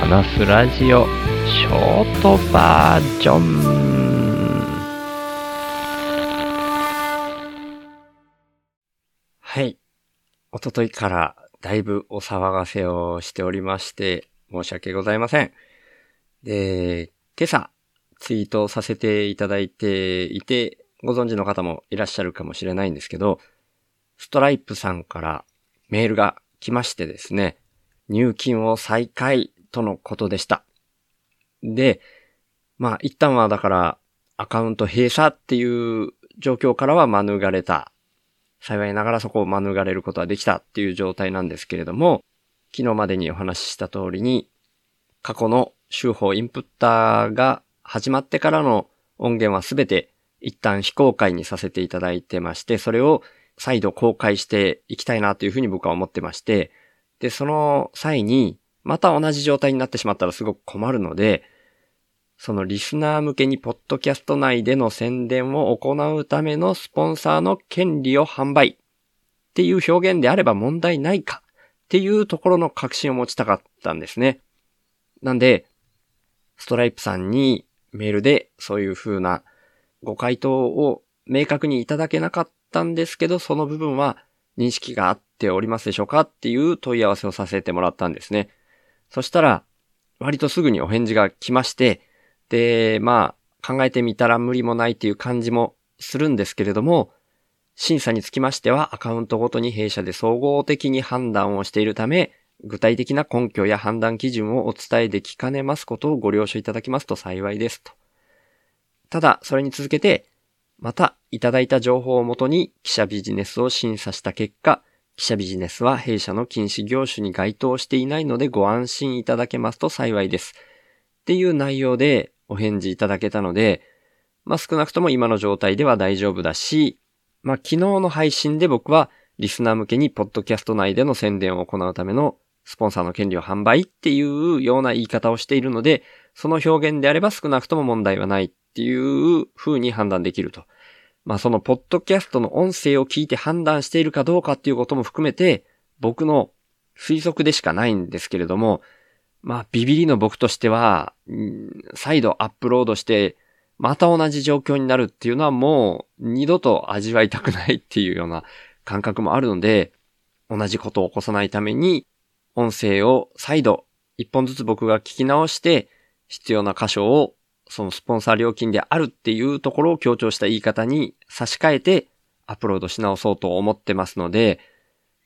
話すラジオショートバージョンはい。おとといからだいぶお騒がせをしておりまして申し訳ございません。で、今朝ツイートさせていただいていてご存知の方もいらっしゃるかもしれないんですけど、ストライプさんからメールが来ましてですね、入金を再開とのことでした。で、まあ一旦はだからアカウント閉鎖っていう状況からは免れた。幸いながらそこを免れることはできたっていう状態なんですけれども、昨日までにお話しした通りに、過去の手法インプッターが始まってからの音源はすべて一旦非公開にさせていただいてまして、それを再度公開していきたいなというふうに僕は思ってまして、で、その際に、また同じ状態になってしまったらすごく困るので、そのリスナー向けにポッドキャスト内での宣伝を行うためのスポンサーの権利を販売っていう表現であれば問題ないかっていうところの確信を持ちたかったんですね。なんで、ストライプさんにメールでそういう風なご回答を明確にいただけなかったんですけど、その部分は認識があっておりますでしょうかっていう問い合わせをさせてもらったんですね。そしたら、割とすぐにお返事が来まして、で、まあ、考えてみたら無理もないっていう感じもするんですけれども、審査につきましてはアカウントごとに弊社で総合的に判断をしているため、具体的な根拠や判断基準をお伝えできかねますことをご了承いただきますと幸いですと。ただ、それに続けて、また、いただいた情報をもとに記者ビジネスを審査した結果、記者ビジネスは弊社の禁止業種に該当していないのでご安心いただけますと幸いです。っていう内容でお返事いただけたので、まあ少なくとも今の状態では大丈夫だし、まあ昨日の配信で僕はリスナー向けにポッドキャスト内での宣伝を行うためのスポンサーの権利を販売っていうような言い方をしているので、その表現であれば少なくとも問題はないっていう風に判断できると。まあそのポッドキャストの音声を聞いて判断しているかどうかっていうことも含めて、僕の推測でしかないんですけれども、まあ、ビビリの僕としては、再度アップロードして、また同じ状況になるっていうのはもう二度と味わいたくないっていうような感覚もあるので、同じことを起こさないために、音声を再度一本ずつ僕が聞き直して、必要な箇所をそのスポンサー料金であるっていうところを強調した言い方に差し替えてアップロードし直そうと思ってますので、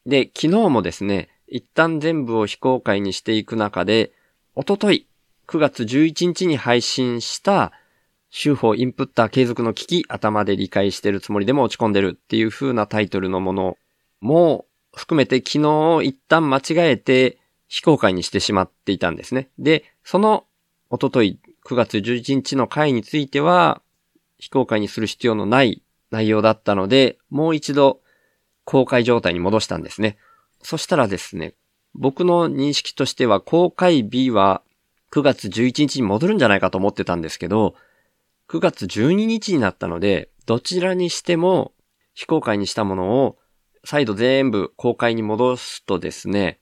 で、昨日もですね、一旦全部を非公開にしていく中で、おととい、9月11日に配信した、手法インプッター継続の危機、頭で理解してるつもりでも落ち込んでるっていう風なタイトルのものも含めて昨日一旦間違えて非公開にしてしまっていたんですね。で、そのおととい9月11日の回については非公開にする必要のない内容だったので、もう一度公開状態に戻したんですね。そしたらですね、僕の認識としては公開日は9月11日に戻るんじゃないかと思ってたんですけど、9月12日になったので、どちらにしても非公開にしたものを再度全部公開に戻すとですね、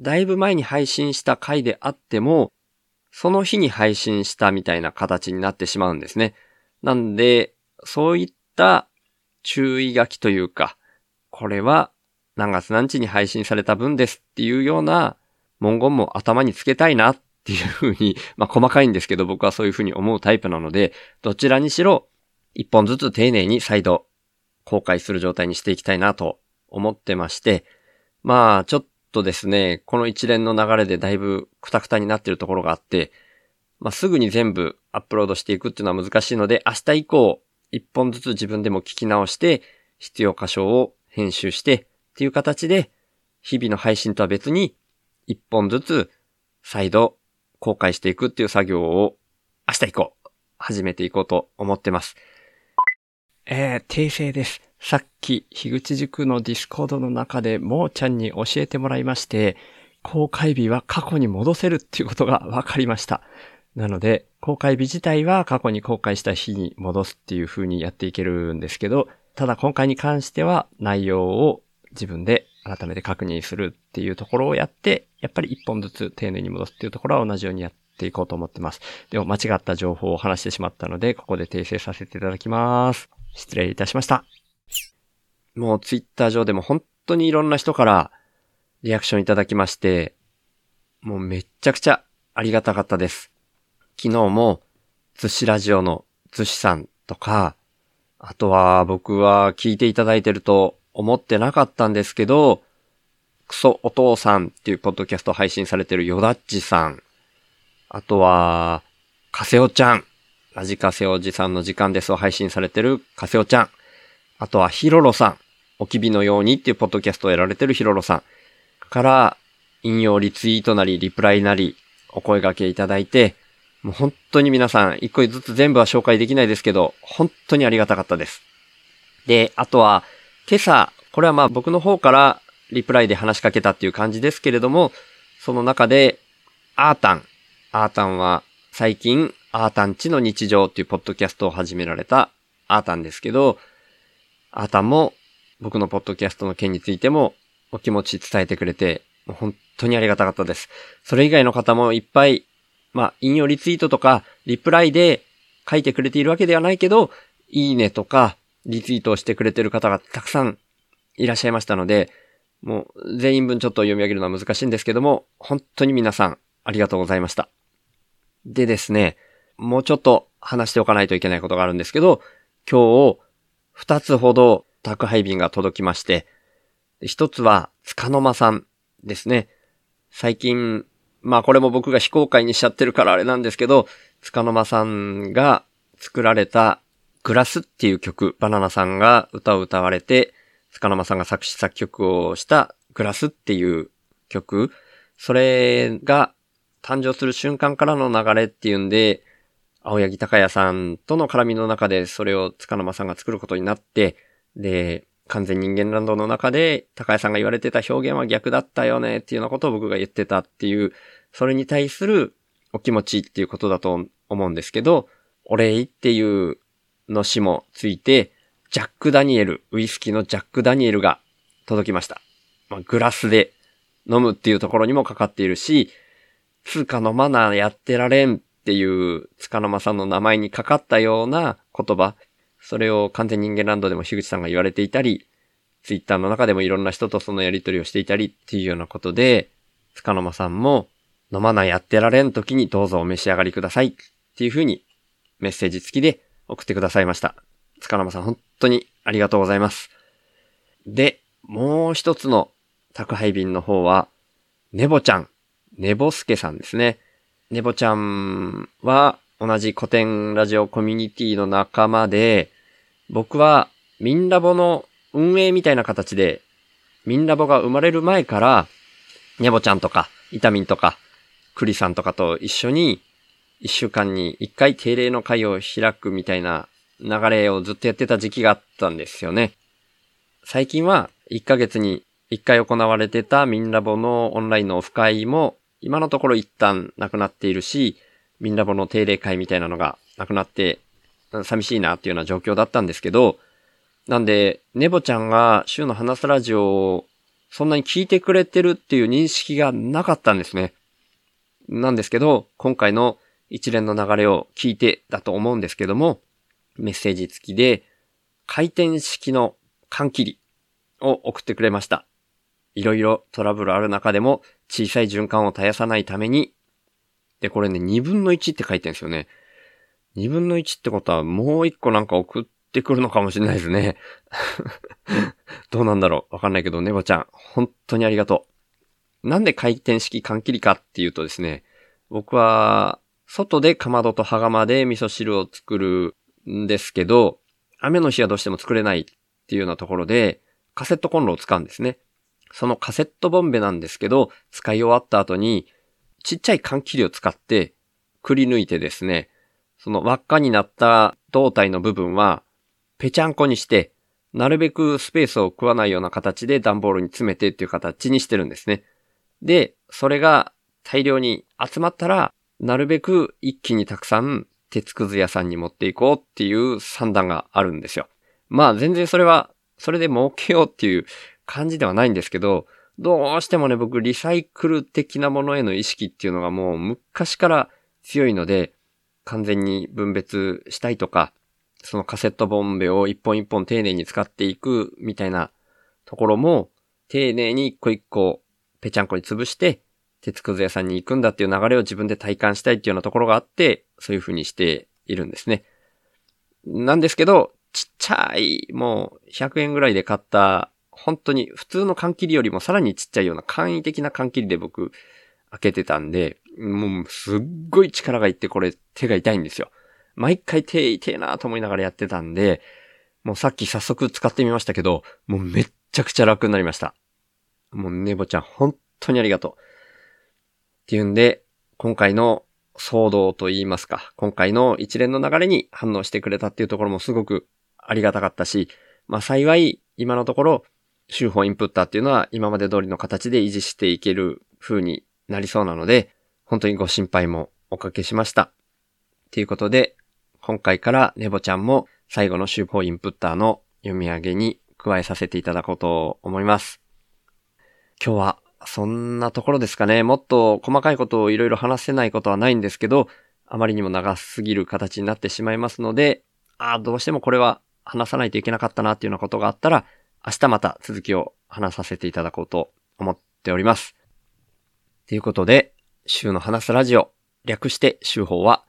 だいぶ前に配信した回であっても、その日に配信したみたいな形になってしまうんですね。なんで、そういった注意書きというか、これは何月何日に配信された分ですっていうような文言も頭につけたいなっていうふうに、まあ細かいんですけど僕はそういうふうに思うタイプなので、どちらにしろ一本ずつ丁寧に再度公開する状態にしていきたいなと思ってまして、まあちょっとですね、この一連の流れでだいぶクタクタになってるところがあって、まあすぐに全部アップロードしていくっていうのは難しいので、明日以降一本ずつ自分でも聞き直して必要箇所を編集してっていう形で、日々の配信とは別に、一本ずつ再度公開していくっていう作業を明日以降始めていこうと思ってます。えー、訂正です。さっき、樋口塾のディスコードの中で、もーちゃんに教えてもらいまして、公開日は過去に戻せるっていうことが分かりました。なので、公開日自体は過去に公開した日に戻すっていう風にやっていけるんですけど、ただ今回に関しては内容を自分で改めて確認するっていうところをやって、やっぱり一本ずつ丁寧に戻すっていうところは同じようにやっていこうと思ってます。でも間違った情報を話してしまったので、ここで訂正させていただきます。失礼いたしました。もうツイッター上でも本当にいろんな人からリアクションいただきまして、もうめっちゃくちゃありがたかったです。昨日も、寿司ラジオの寿司さんとか、あとは僕は聞いていただいてると思ってなかったんですけど、クソお父さんっていうポッドキャスト配信されてるヨダッチさん。あとは、カセオちゃん。ラジカセオじさんの時間ですを配信されてるカセオちゃん。あとはヒロロさん。おきびのようにっていうポッドキャストをやられてるヒロロさん。から、引用リツイートなり、リプライなり、お声掛けいただいて、もう本当に皆さん、一個ずつ全部は紹介できないですけど、本当にありがたかったです。で、あとは、今朝、これはまあ僕の方からリプライで話しかけたっていう感じですけれども、その中で、アータン。アータンは最近、アータン地の日常っていうポッドキャストを始められたアータンですけど、アータンも僕のポッドキャストの件についてもお気持ち伝えてくれて、本当にありがたかったです。それ以外の方もいっぱい、まあ、引用リツイートとか、リプライで書いてくれているわけではないけど、いいねとか、リツイートをしてくれている方がたくさんいらっしゃいましたので、もう全員分ちょっと読み上げるのは難しいんですけども、本当に皆さんありがとうございました。でですね、もうちょっと話しておかないといけないことがあるんですけど、今日二つほど宅配便が届きまして、一つは、つかの間さんですね。最近、まあこれも僕が非公開にしちゃってるからあれなんですけど、つかの間さんが作られたグラスっていう曲、バナナさんが歌を歌われて、つかの間さんが作詞作曲をしたグラスっていう曲、それが誕生する瞬間からの流れっていうんで、青柳高也さんとの絡みの中でそれをつかの間さんが作ることになって、で、完全人間ランドの中で高谷さんが言われてた表現は逆だったよねっていうようなことを僕が言ってたっていう、それに対するお気持ちっていうことだと思うんですけど、お礼っていうの詩もついて、ジャック・ダニエル、ウイスキーのジャック・ダニエルが届きました。まあ、グラスで飲むっていうところにもかかっているし、通貨飲まなやってられんっていう塚の間さんの名前にかかったような言葉、それを完全人間ランドでも樋口さんが言われていたり、ツイッターの中でもいろんな人とそのやりとりをしていたりっていうようなことで、つかの間さんも飲まないやってられん時にどうぞお召し上がりくださいっていう風にメッセージ付きで送ってくださいました。つかの間さん本当にありがとうございます。で、もう一つの宅配便の方は、ねぼちゃん、ねぼすけさんですね。ねぼちゃんは同じ古典ラジオコミュニティの仲間で、僕は、ミンラボの運営みたいな形で、ミンラボが生まれる前から、ニャボちゃんとか、イタミンとか、クリさんとかと一緒に、一週間に一回定例の会を開くみたいな流れをずっとやってた時期があったんですよね。最近は、1ヶ月に1回行われてたミンラボのオンラインのオフ会も、今のところ一旦なくなっているし、ミンラボの定例会みたいなのがなくなって寂しいなっていうような状況だったんですけど、なんで、ネボちゃんが週の話すラジオをそんなに聞いてくれてるっていう認識がなかったんですね。なんですけど、今回の一連の流れを聞いてだと思うんですけども、メッセージ付きで回転式の缶切りを送ってくれました。いろいろトラブルある中でも小さい循環を絶やさないために、で、これね、二分の一って書いてるんですよね。二分の一ってことはもう一個なんか送ってくるのかもしれないですね。どうなんだろうわかんないけど、ネボちゃん、本当にありがとう。なんで回転式缶切りかっていうとですね、僕は、外でかまどと羽釜で味噌汁を作るんですけど、雨の日はどうしても作れないっていうようなところで、カセットコンロを使うんですね。そのカセットボンベなんですけど、使い終わった後に、ちっちゃい缶切りを使って、くり抜いてですね、その輪っかになった胴体の部分は、ぺちゃんこにして、なるべくスペースを食わないような形で段ボールに詰めてっていう形にしてるんですね。で、それが大量に集まったら、なるべく一気にたくさん鉄くず屋さんに持っていこうっていう算段があるんですよ。まあ全然それは、それで儲けようっていう感じではないんですけど、どうしてもね、僕、リサイクル的なものへの意識っていうのがもう昔から強いので、完全に分別したいとか、そのカセットボンベを一本一本丁寧に使っていくみたいなところも、丁寧に一個一個ぺちゃんこに潰して、鉄くず屋さんに行くんだっていう流れを自分で体感したいっていうようなところがあって、そういう風にしているんですね。なんですけど、ちっちゃい、もう100円ぐらいで買った、本当に普通の缶切りよりもさらにちっちゃいような簡易的な缶切りで僕開けてたんで、もうすっごい力がいってこれ手が痛いんですよ。毎回手痛いなと思いながらやってたんで、もうさっき早速使ってみましたけど、もうめっちゃくちゃ楽になりました。もうネボちゃん本当にありがとう。っていうんで、今回の騒動と言いますか、今回の一連の流れに反応してくれたっていうところもすごくありがたかったし、まあ幸い今のところ、手法インプッターっていうのは今まで通りの形で維持していける風になりそうなので、本当にご心配もおかけしました。ということで、今回からネボちゃんも最後の手法インプッターの読み上げに加えさせていただこうと思います。今日はそんなところですかね。もっと細かいことをいろいろ話せないことはないんですけど、あまりにも長すぎる形になってしまいますので、ああ、どうしてもこれは話さないといけなかったなっていうようなことがあったら、明日また続きを話させていただこうと思っております。ということで、週の話すラジオ、略して週報は、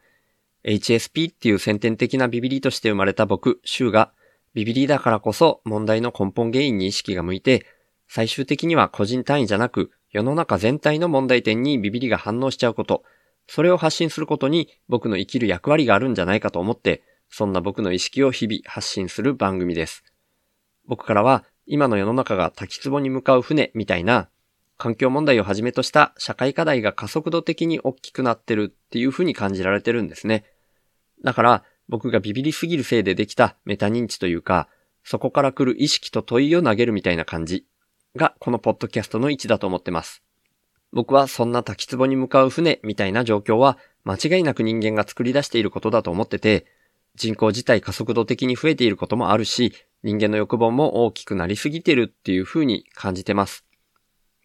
HSP っていう先天的なビビリとして生まれた僕、週が、ビビリだからこそ問題の根本原因に意識が向いて、最終的には個人単位じゃなく、世の中全体の問題点にビビリが反応しちゃうこと、それを発信することに僕の生きる役割があるんじゃないかと思って、そんな僕の意識を日々発信する番組です。僕からは、今の世の中が滝壺に向かう船みたいな、環境問題をはじめとした社会課題が加速度的に大きくなってるっていう風に感じられてるんですね。だから、僕がビビりすぎるせいでできたメタ認知というか、そこから来る意識と問いを投げるみたいな感じ。がこのポッドキャストの位置だと思ってます。僕はそんな滝壺に向かう船みたいな状況は間違いなく人間が作り出していることだと思ってて、人口自体加速度的に増えていることもあるし、人間の欲望も大きくなりすぎてるっていう風に感じてます。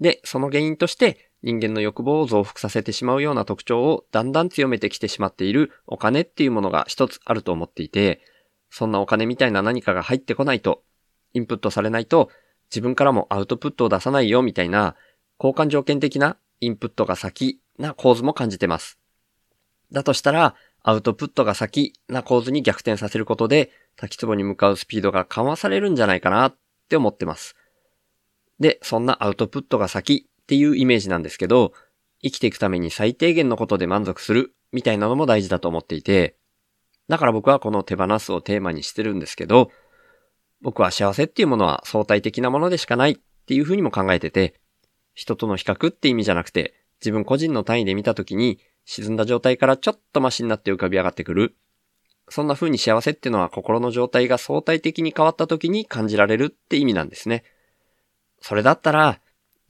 で、その原因として人間の欲望を増幅させてしまうような特徴をだんだん強めてきてしまっているお金っていうものが一つあると思っていて、そんなお金みたいな何かが入ってこないと、インプットされないと自分からもアウトプットを出さないよみたいな交換条件的なインプットが先な構図も感じてます。だとしたら、アウトプットが先な構図に逆転させることで、滝壺に向かうスピードが緩和されるんじゃないかなって思ってます。で、そんなアウトプットが先っていうイメージなんですけど、生きていくために最低限のことで満足するみたいなのも大事だと思っていて、だから僕はこの手放すをテーマにしてるんですけど、僕は幸せっていうものは相対的なものでしかないっていうふうにも考えてて、人との比較って意味じゃなくて、自分個人の単位で見たときに、沈んだ状態からちょっとマシになって浮かび上がってくる。そんな風に幸せっていうのは心の状態が相対的に変わった時に感じられるって意味なんですね。それだったら、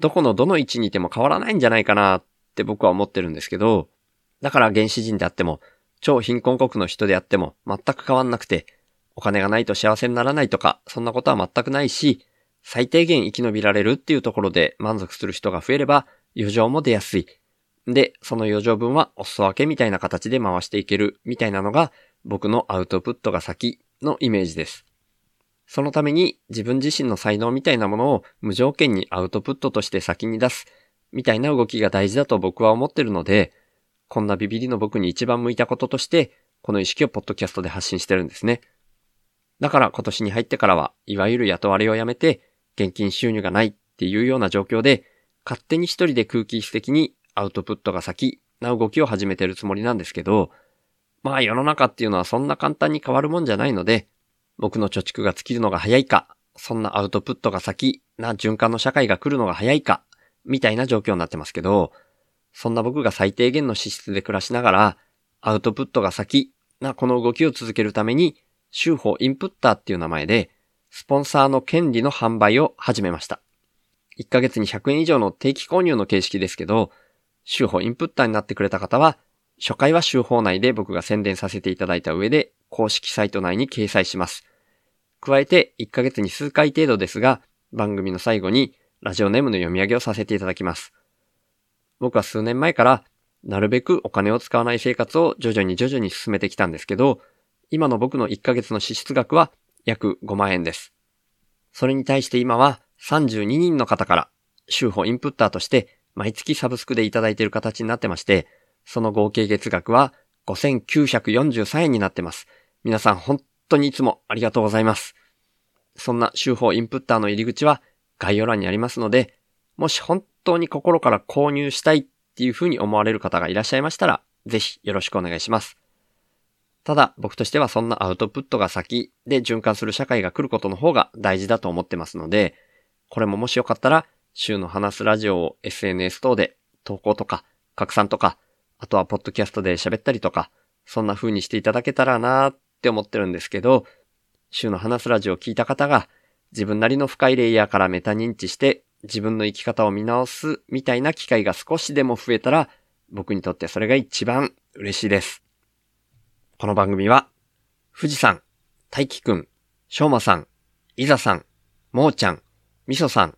どこのどの位置にいても変わらないんじゃないかなって僕は思ってるんですけど、だから原始人であっても、超貧困国の人であっても全く変わんなくて、お金がないと幸せにならないとか、そんなことは全くないし、最低限生き延びられるっていうところで満足する人が増えれば、余剰も出やすい。で、その余剰分はお裾分けみたいな形で回していけるみたいなのが僕のアウトプットが先のイメージです。そのために自分自身の才能みたいなものを無条件にアウトプットとして先に出すみたいな動きが大事だと僕は思ってるので、こんなビビリの僕に一番向いたこととして、この意識をポッドキャストで発信してるんですね。だから今年に入ってからは、いわゆる雇われをやめて、現金収入がないっていうような状況で、勝手に一人で空気質的にアウトプットが先な動きを始めてるつもりなんですけど、まあ世の中っていうのはそんな簡単に変わるもんじゃないので、僕の貯蓄が尽きるのが早いか、そんなアウトプットが先な循環の社会が来るのが早いか、みたいな状況になってますけど、そんな僕が最低限の資質で暮らしながら、アウトプットが先なこの動きを続けるために、週報インプッターっていう名前で、スポンサーの権利の販売を始めました。1ヶ月に100円以上の定期購入の形式ですけど、週報インプッターになってくれた方は、初回は週報内で僕が宣伝させていただいた上で、公式サイト内に掲載します。加えて、1ヶ月に数回程度ですが、番組の最後にラジオネームの読み上げをさせていただきます。僕は数年前からなるべくお金を使わない生活を徐々に徐々に進めてきたんですけど、今の僕の1ヶ月の支出額は約5万円です。それに対して今は32人の方から週報インプッターとして毎月サブスクでいただいている形になってまして、その合計月額は5943円になってます。皆さん本当にいつもありがとうございます。そんな週報インプッターの入り口は概要欄にありますので、もし本当に心から購入したいっていうふうに思われる方がいらっしゃいましたら、ぜひよろしくお願いします。ただ、僕としてはそんなアウトプットが先で循環する社会が来ることの方が大事だと思ってますので、これももしよかったら、週の話すラジオを SNS 等で投稿とか拡散とか、あとはポッドキャストで喋ったりとか、そんな風にしていただけたらなーっって思ってるんですけど、週の話すラジオを聞いた方が自分なりの深いレイヤーからメタ認知して自分の生き方を見直すみたいな機会が少しでも増えたら僕にとってそれが一番嬉しいです。この番組は富士山、大輝くん、しょうまさん、いざさん、もーちゃん、みそさん、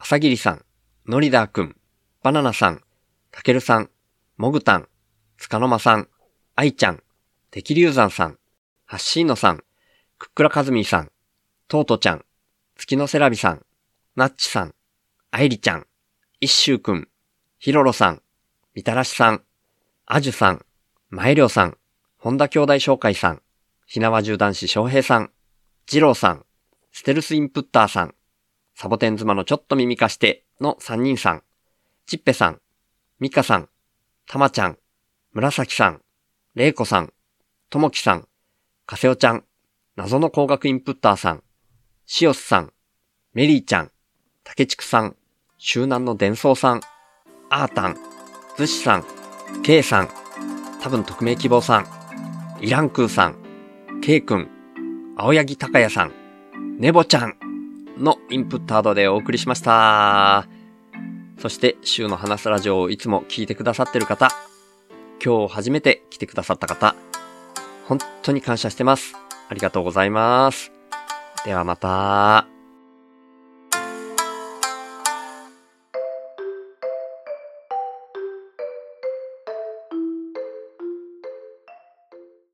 あさぎりさん、のりだーくん、バナナさん、たけるさん、もぐたん、つかのまさん、あいちゃん、てきりゅうざんさん、はっしーのさん、くっくらかずみーさん、とうとちゃん、月のせらびさん、なっちさん、あいりちゃん、いっしゅうくん、ひろろさん、みたらしさん、あじゅさん、まえりょうさん、本田兄弟紹介さん、ひなわじゅう男子翔平さん、じろうさん、ステルスインプッターさん、サボテン妻のちょっと耳貸しての3人さん、ちっぺさん、みかさん、たまちゃん、紫さん、れいこさん、ともきさん、かせおちゃん、謎の工学インプッターさん、しおすさん、メリーちゃん、たけちくさん、周南の伝送さん、あーたん、ずしさん、けいさん、多分匿名希望さん、イランクーさん、けいくん、青柳高也さん、ねぼちゃん、のインプットアドでお送りしました。そして、週の話すラジオをいつも聞いてくださってる方、今日初めて来てくださった方、本当に感謝してます。ありがとうございます。ではまた。